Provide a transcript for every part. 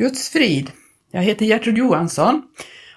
Guds frid. Jag heter Gertrud Johansson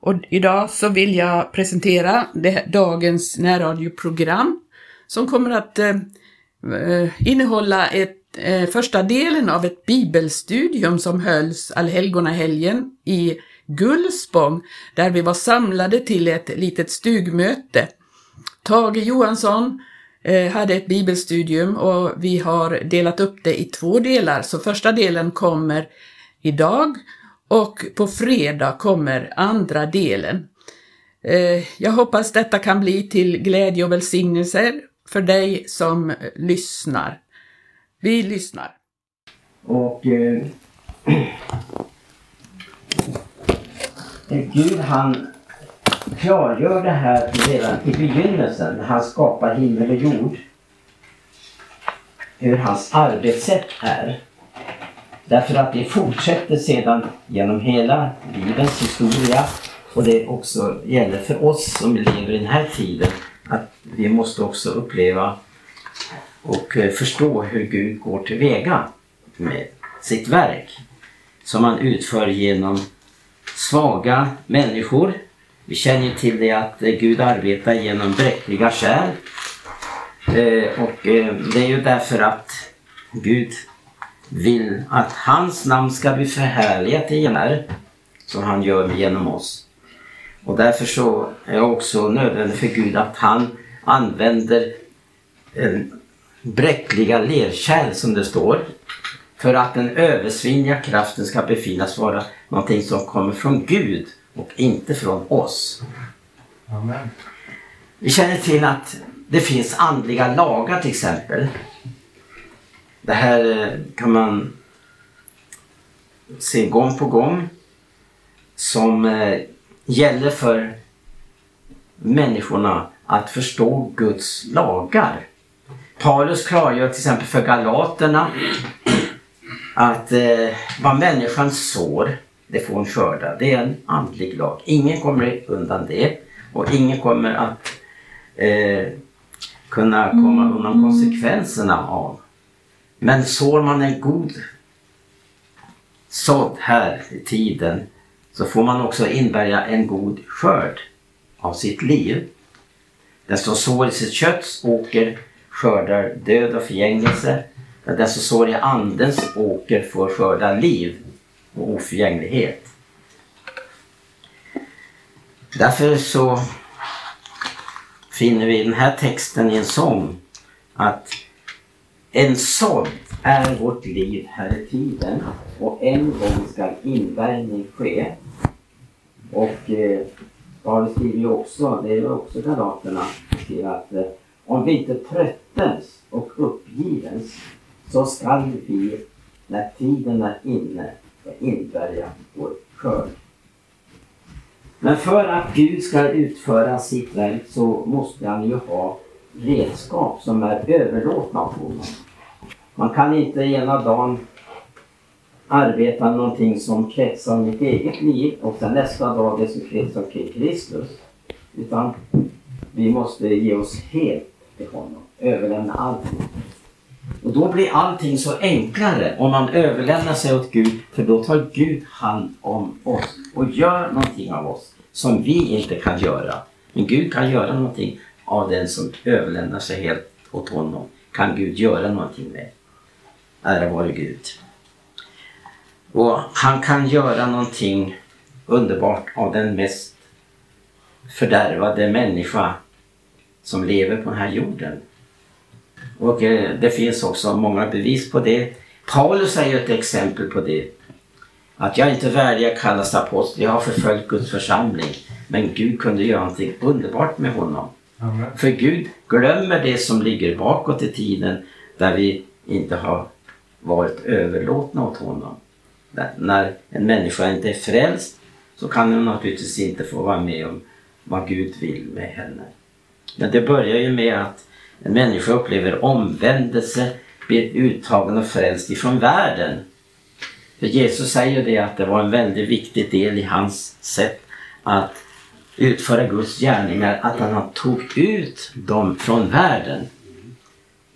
och idag så vill jag presentera det, dagens närradioprogram som kommer att eh, eh, innehålla ett, eh, första delen av ett bibelstudium som hölls allhelgonahelgen i Gullspång där vi var samlade till ett litet stugmöte. Tage Johansson eh, hade ett bibelstudium och vi har delat upp det i två delar. Så första delen kommer idag och på fredag kommer andra delen. Eh, jag hoppas detta kan bli till glädje och välsignelse för dig som lyssnar. Vi lyssnar. Och eh, eh Gud han klargör det här redan i begynnelsen när han skapar himmel och jord. Hur hans arbetssätt är. Därför att det fortsätter sedan genom hela livets historia och det också gäller för oss som lever i den här tiden att vi måste också uppleva och eh, förstå hur Gud går tillväga med sitt verk som han utför genom svaga människor. Vi känner till det att eh, Gud arbetar genom bräckliga kärl. Eh, och det är ju därför att Gud vill att hans namn ska bli förhärligat i här som han gör genom oss. Och därför så är det också nödvändigt för Gud att han använder bräckliga lerkärl som det står för att den översvinnliga kraften ska befinnas vara någonting som kommer från Gud och inte från oss. Amen. Vi känner till att det finns andliga lagar till exempel det här eh, kan man se gång på gång som eh, gäller för människorna att förstå Guds lagar. Paulus klargör till exempel för galaterna att eh, vad människan sår, det får hon skörda. Det är en andlig lag. Ingen kommer undan det och ingen kommer att eh, kunna komma undan konsekvenserna av men sår man en god sådd här i tiden så får man också inbärga en god skörd av sitt liv. Den som sår i sitt kötts åker skördar död och förgängelse. Den som sår i andens åker får skörda liv och oförgänglighet. Därför så finner vi i den här texten i en sång att en sådd är vårt liv här i tiden och en gång ska invärning ske. Och eh, Paulus skriver ju också, det är också Galaterna, att eh, om vi inte tröttens och uppgivens så skall vi när tiden är inne inbärga vår skörd. Men för att Gud ska utföra sitt verk så måste han ju ha redskap som är överlåtna på honom. Man kan inte ena dagen arbeta med någonting som kretsar mitt eget liv och sen nästa dag det som kretsar kring Kristus. Utan vi måste ge oss helt till honom, överlämna allting. Och då blir allting så enklare om man överlämnar sig åt Gud för då tar Gud hand om oss och gör någonting av oss som vi inte kan göra. Men Gud kan göra någonting av den som överlämnar sig helt åt honom. Kan Gud göra någonting med. Ära vare Gud. Och han kan göra någonting underbart av den mest fördärvade människa som lever på den här jorden. Och eh, det finns också många bevis på det. Paulus är ju ett exempel på det. Att jag inte är värdig att kallas apostel, jag har förföljt Guds församling. Men Gud kunde göra någonting underbart med honom. Amen. För Gud glömmer det som ligger bakåt i tiden där vi inte har varit överlåtna åt honom. När en människa inte är frälst så kan hon naturligtvis inte få vara med om vad Gud vill med henne. Men det börjar ju med att en människa upplever omvändelse, blir uttagen och frälst ifrån världen. För Jesus säger det att det var en väldigt viktig del i hans sätt att utföra Guds gärningar, att han tog ut dem från världen.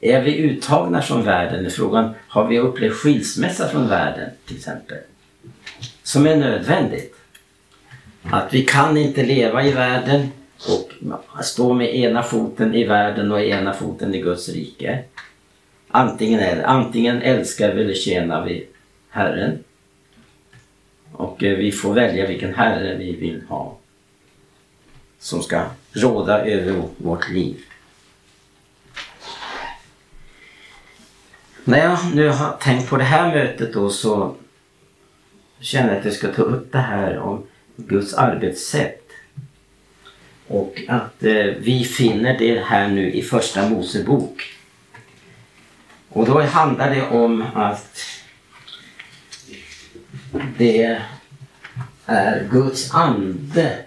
Är vi uttagna från världen? Är frågan, har vi upplevt skilsmässa från världen till exempel? som är nödvändigt. Att vi kan inte leva i världen och stå med ena foten i världen och ena foten i Guds rike. Antingen, är, antingen älskar vi eller tjänar vi Herren. Och eh, vi får välja vilken Herre vi vill ha. Som ska råda över vårt liv. När jag nu har tänkt på det här mötet då så känner jag att jag ska ta upp det här om Guds arbetssätt. Och att eh, vi finner det här nu i Första Mosebok. Och då handlar det om att det är Guds ande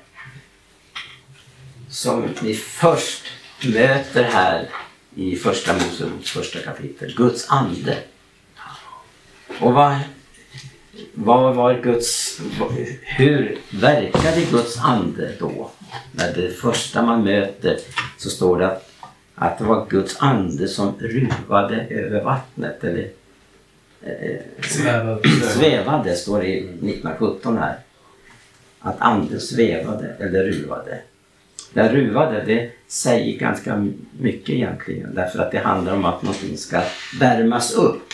som vi först möter här i Första Moseboks första kapitel. Guds ande. Och vad, vad var Guds... Hur verkade Guds ande då? När det första man möter så står det att, att det var Guds ande som ruvade över vattnet. Eller, eh, svävade. svävade står det i 1917 här. Att anden svävade eller ruvade. Det ruvade, det säger ganska mycket egentligen därför att det handlar om att någonting ska värmas upp.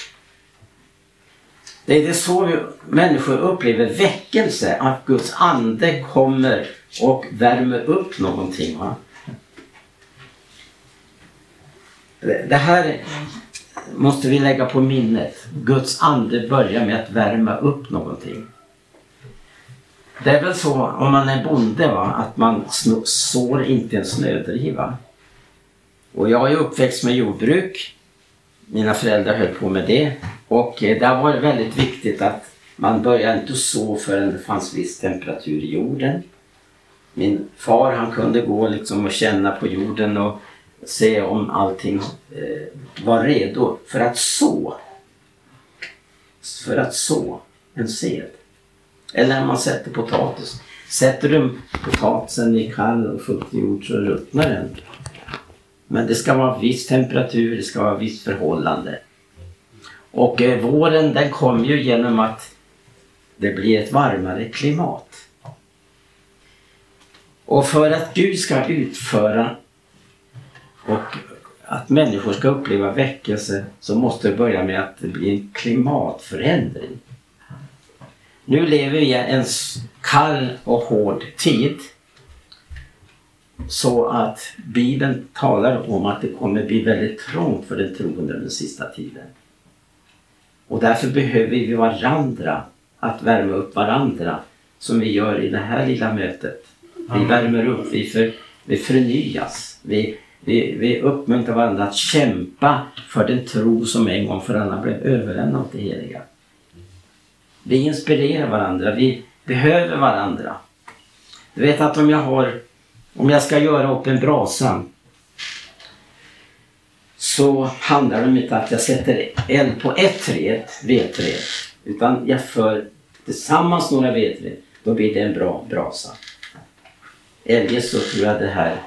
Det är så vi människor upplever väckelse, att Guds ande kommer och värmer upp någonting. Va? Det här måste vi lägga på minnet. Guds ande börjar med att värma upp någonting. Det är väl så om man är bonde va, att man sår inte en snödriva. Och jag är uppväxt med jordbruk. Mina föräldrar höll på med det. Och eh, det har varit väldigt viktigt att man började inte så förrän det fanns viss temperatur i jorden. Min far han kunde gå liksom och känna på jorden och se om allting eh, var redo för att så. För att så en sed. Eller när man sätter potatis. Sätter du potatisen i kall och fuktig jord så ruttnar den. Men det ska vara viss temperatur, det ska vara visst förhållande. Och eh, våren den kommer ju genom att det blir ett varmare klimat. Och för att Gud ska utföra och att människor ska uppleva väckelse så måste det börja med att det blir en klimatförändring. Nu lever vi i en kall och hård tid. Så att Bibeln talar om att det kommer bli väldigt trångt för den troende den sista tiden. Och därför behöver vi varandra, att värma upp varandra som vi gör i det här lilla mötet. Vi värmer upp, vi, för, vi förnyas. Vi, vi, vi uppmuntrar varandra att kämpa för den tro som en gång för alla blev överlämnad till heliga. Vi inspirerar varandra, vi behöver varandra. Du vet att om jag har, om jag ska göra upp en brasa så handlar det inte om att jag sätter eld på ett träd, vedträd, utan jag för tillsammans några vedträd, då blir det en bra brasa. Eljest så tror jag det här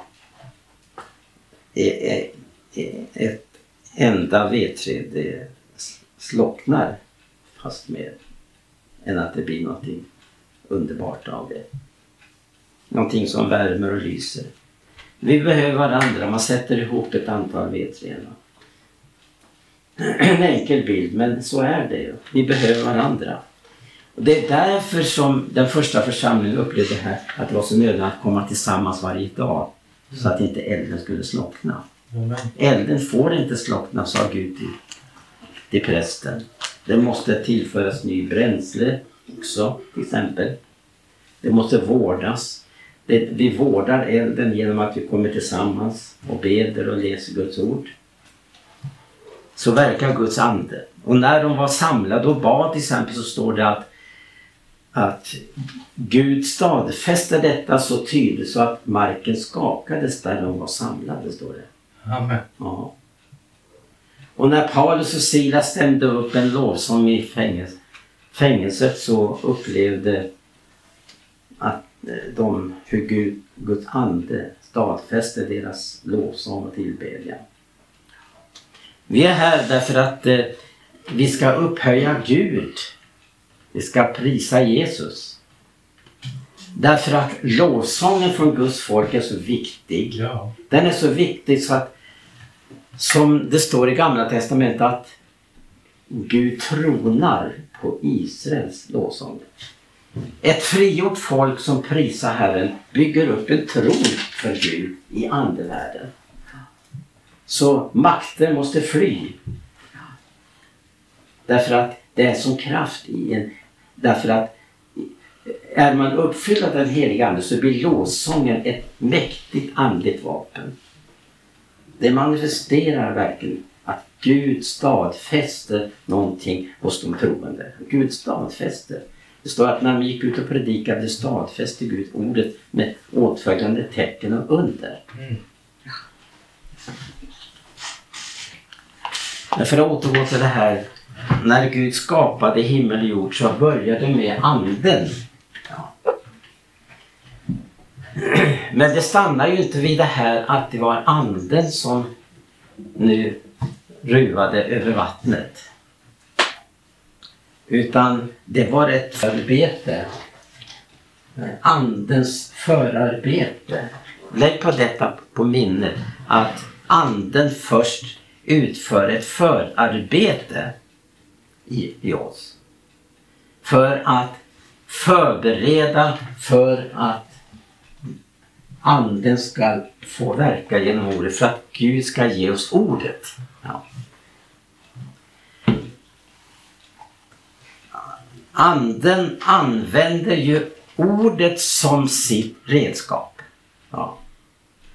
är, ett enda vedträd, det slocknar fast med än att det blir någonting underbart av det. Någonting som värmer och lyser. Vi behöver varandra. Man sätter ihop ett antal vedträn. En enkel bild, men så är det. Vi behöver varandra. Och det är därför som den första församlingen upplevde här, att det var så nödvändigt att komma tillsammans varje dag. Så att inte elden skulle slockna. Elden får inte slockna, sa Gud till, till prästen. Det måste tillföras ny bränsle också till exempel. Det måste vårdas. Det, vi vårdar elden genom att vi kommer tillsammans och beder och läser Guds ord. Så verkar Guds ande. Och när de var samlade och bad till exempel så står det att, att Gud stadfäste detta så tydligt så att marken skakades där de var samlade. Står det. Amen. Ja. Och när Paulus och Silas stämde upp en lovsång i fängelse, fängelset så upplevde att eh, de, hur Gud, Guds ande stadfäste deras lovsång och tillbedjan. Vi är här därför att eh, vi ska upphöja Gud Vi ska prisa Jesus. Därför att lovsången från Guds folk är så viktig. Ja. Den är så viktig så att som det står i Gamla Testamentet att Gud tronar på Israels lovsång. Ett frigjort folk som prisar Herren bygger upp en tro för Gud i andevärlden. Så makten måste fly. Därför att det är som kraft i en... Därför att är man uppfylld av den heliga Ande så blir lovsången ett mäktigt andligt vapen. Det manifesterar verkligen att Gud stadfäster någonting hos de troende. Gud stadfäster. Det står att när de gick ut och predikade stadfäste Gud ordet med åtföljande tecken och under. Mm. Men för att återgå till det här. När Gud skapade himmel och jord så började med anden. Men det stannar ju inte vid det här att det var anden som nu ruvade över vattnet. Utan det var ett förarbete. Andens förarbete. Lägg på detta på minnet att anden först utför ett förarbete i, i oss. För att förbereda för att anden ska få verka genom ordet. För att Gud ska ge oss ordet. Ja. Anden använder ju ordet som sitt redskap. Ja.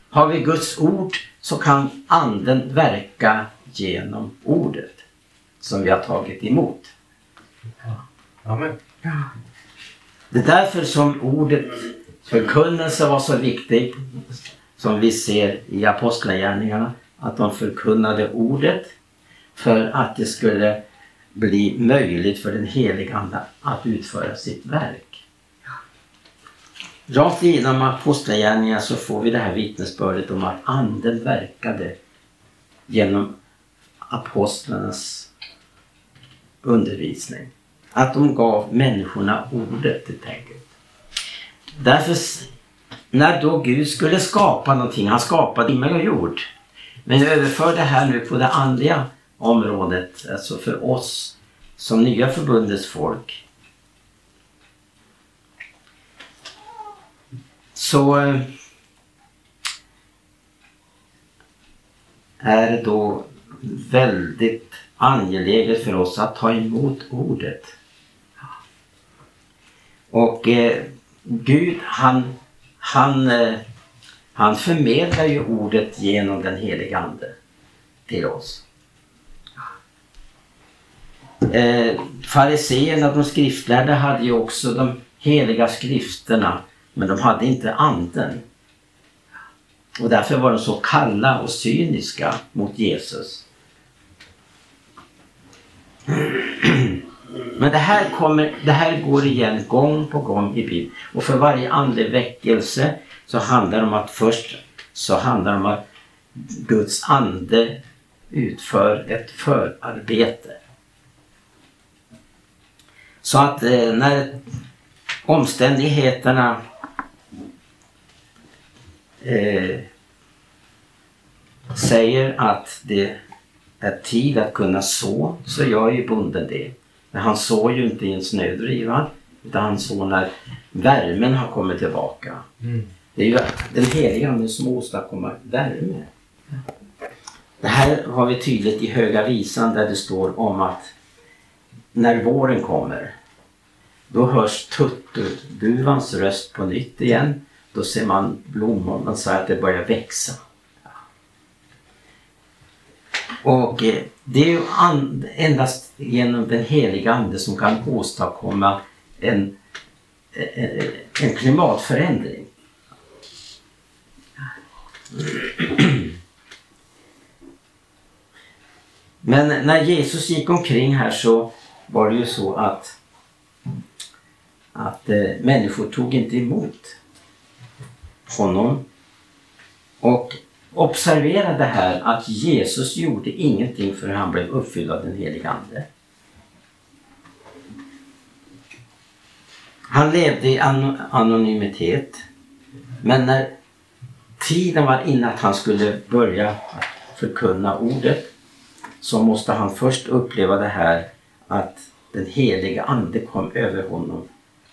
Har vi Guds ord så kan anden verka genom ordet som vi har tagit emot. Amen. Det är därför som ordet förkunnelse var så viktigt. Som vi ser i Apostlagärningarna. Att de förkunnade ordet för att det skulle bli möjligt för den heliga Ande att utföra sitt verk. Rakt igenom Apostlagärningarna så får vi det här vittnesbördet om att Anden verkade genom apostlarnas undervisning. Att de gav människorna ordet helt enkelt. Därför, när då Gud skulle skapa någonting, han skapade himmel och jord. Men överför det här nu på det andliga området, alltså för oss som nya förbundets folk. Så eh, är det då väldigt angeläget för oss att ta emot ordet. Och eh, Gud han, han, eh, han förmedlar ju ordet genom den heliga Ande till oss. Eh, Fariseerna, de skriftlärda, hade ju också de heliga skrifterna men de hade inte anden. Och därför var de så kalla och cyniska mot Jesus. Men det här, kommer, det här går igen gång på gång i Bibeln. Och för varje andlig väckelse så handlar det om att först så handlar det om att Guds ande utför ett förarbete. Så att eh, när omständigheterna eh, säger att det är tid att kunna så, så gör ju bonden det. Men han sår ju inte i en snödriva, utan han sår när värmen har kommit tillbaka. Mm. Det är ju den heliga Ande som åstadkommer värme. Det här har vi tydligt i Höga Visan där det står om att när våren kommer då hörs tutturduvans röst på nytt igen. Då ser man blommorna så att det börjar växa. Och eh, det är ju endast genom den heliga Ande som kan åstadkomma en, en, en klimatförändring. Men när Jesus gick omkring här så var det ju så att, att eh, människor tog inte emot honom. Och observera det här att Jesus gjorde ingenting förrän han blev uppfylld av den helige Ande. Han levde i an anonymitet. Men när tiden var inne att han skulle börja förkunna ordet så måste han först uppleva det här att den helige ande kom över honom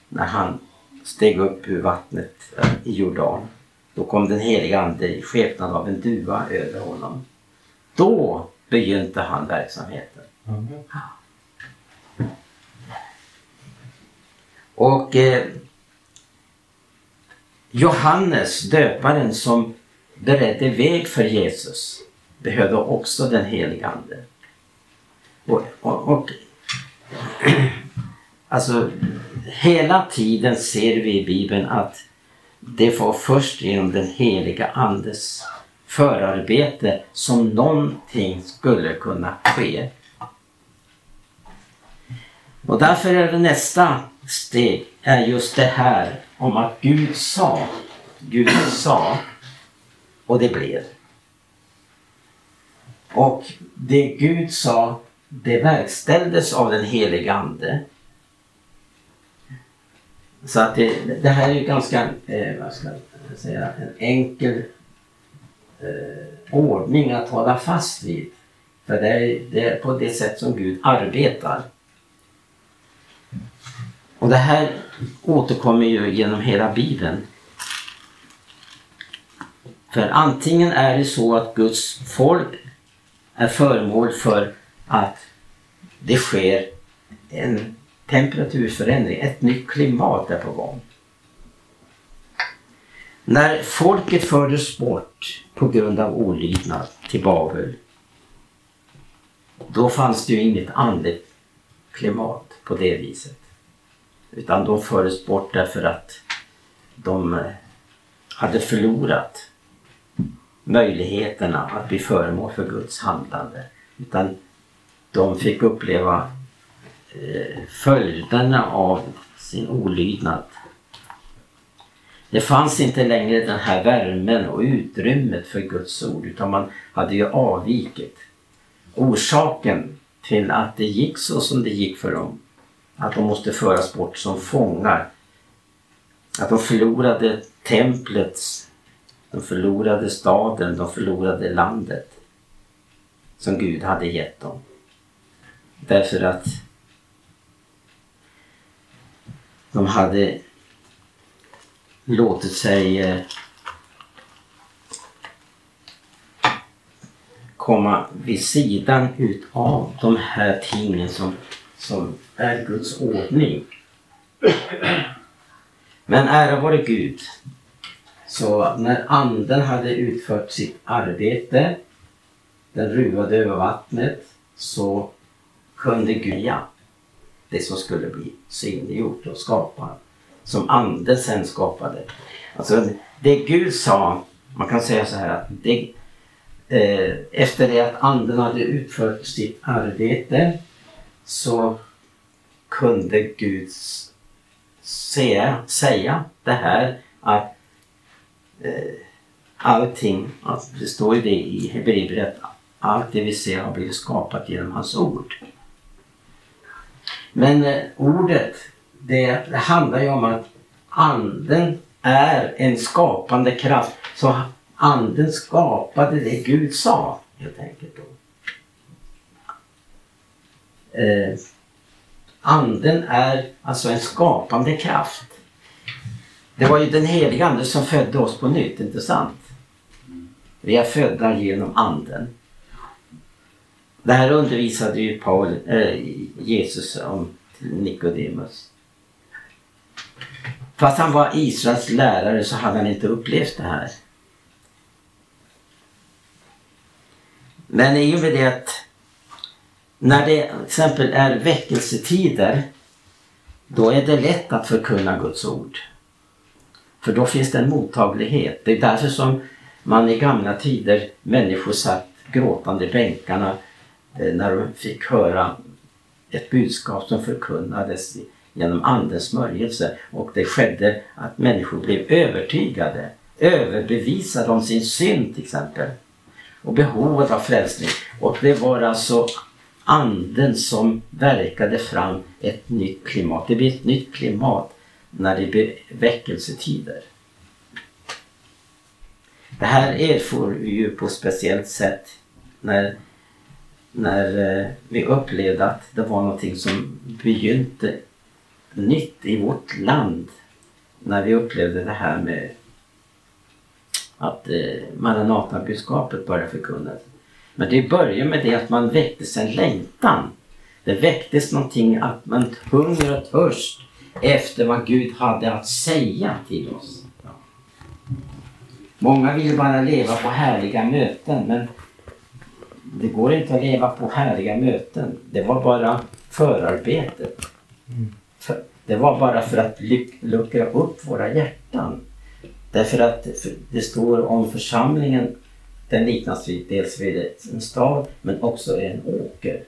när han steg upp ur vattnet eh, i Jordan. Då kom den helige ande i skepnad av en duva över honom. Då begynte han verksamheten. Mm. Och eh, Johannes, döparen som beredde väg för Jesus, behövde också den helige Ande. Och, och, och alltså, hela tiden ser vi i Bibeln att det var först genom den heliga Andes förarbete som någonting skulle kunna ske. Och därför är det nästa steg är just det här om att Gud sa. Gud sa och det blev. Och det Gud sa det verkställdes av den helige Ande. Så att det, det här är ju ganska, eh, vad ska jag säga, en enkel eh, ordning att hålla fast vid. För det är, det är på det sätt som Gud arbetar. Och det här återkommer ju genom hela Bibeln. För antingen är det så att Guds folk är föremål för att det sker en temperaturförändring, ett nytt klimat är på gång. När folket fördes bort på grund av olydnad till Babel, då fanns det ju inget andligt klimat på det viset. Utan de fördes bort därför att de eh, hade förlorat möjligheterna att bli föremål för Guds handlande. Utan de fick uppleva följderna av sin olydnad. Det fanns inte längre den här värmen och utrymmet för Guds ord utan man hade ju avvikit. Orsaken till att det gick så som det gick för dem, att de måste föras bort som fångar, att de förlorade templet, de förlorade staden, de förlorade landet som Gud hade gett dem. Därför att de hade låtit sig eh, komma vid sidan utav de här tingen som, som är Guds ordning. Men ära vare Gud. Så när anden hade utfört sitt arbete, den ruvade över vattnet, så kunde Gud ja, det som skulle bli synliggjort och skapat. Som anden sen skapade. Alltså det Gud sa, man kan säga så här att det, eh, efter det att anden hade utfört sitt arbete så kunde Gud säga, säga det här att eh, allting, alltså det står ju det i Hebreerbrevet, allt det vi ser har blivit skapat genom hans ord. Men eh, ordet, det, det handlar ju om att anden är en skapande kraft. Så anden skapade det Gud sa helt enkelt. Då. Eh, anden är alltså en skapande kraft. Det var ju den heliga ande som födde oss på nytt, inte sant? Vi är födda genom anden. Det här undervisade ju Paul, äh, Jesus om till Nikodemus. Fast han var Israels lärare så hade han inte upplevt det här. Men i och med det att när det till exempel är väckelsetider då är det lätt att förkunna Guds ord. För då finns det en mottaglighet. Det är därför som man i gamla tider, människor satt gråtande i bänkarna Eh, när de fick höra ett budskap som förkunnades genom Andens smörjelse och det skedde att människor blev övertygade, överbevisade om sin synd till exempel och behovet av frälsning. Och det var alltså Anden som verkade fram ett nytt klimat. Det blir ett nytt klimat när det blir väckelsetider. Det här erfor vi ju på speciellt sätt när, när eh, vi upplevde att det var någonting som begynte nytt i vårt land. När vi upplevde det här med att eh, Maranatabudskapet Maranata-budskapet började förkunnas. Men det började med det att man väcktes en längtan. Det väcktes någonting att man hunger och törst efter vad Gud hade att säga till oss. Många vill bara leva på härliga möten men det går inte att leva på härliga möten. Det var bara förarbetet. För, det var bara för att luckra upp våra hjärtan. Därför att det står om församlingen, den liknas vid, dels vid en stad men också en åker.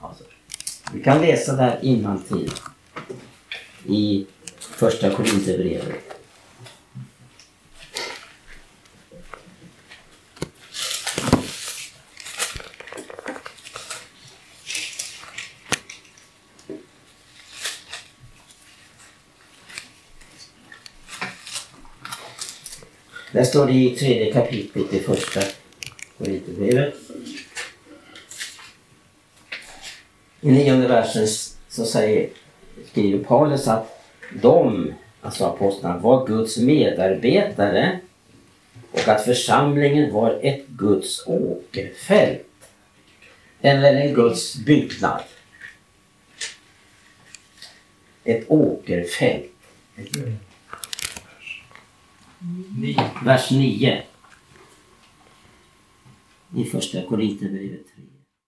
Alltså, vi kan läsa där innantill i första Korinthierbrevet. Där står det i tredje kapitlet i första Korinthierbrevet. I nionde versen så säger, skriver Paulus att de, alltså apostlarna, var Guds medarbetare och att församlingen var ett Guds åkerfält. Eller en Guds byggnad. Ett åkerfält. Vers 9. I första Korinthierbrevet 3.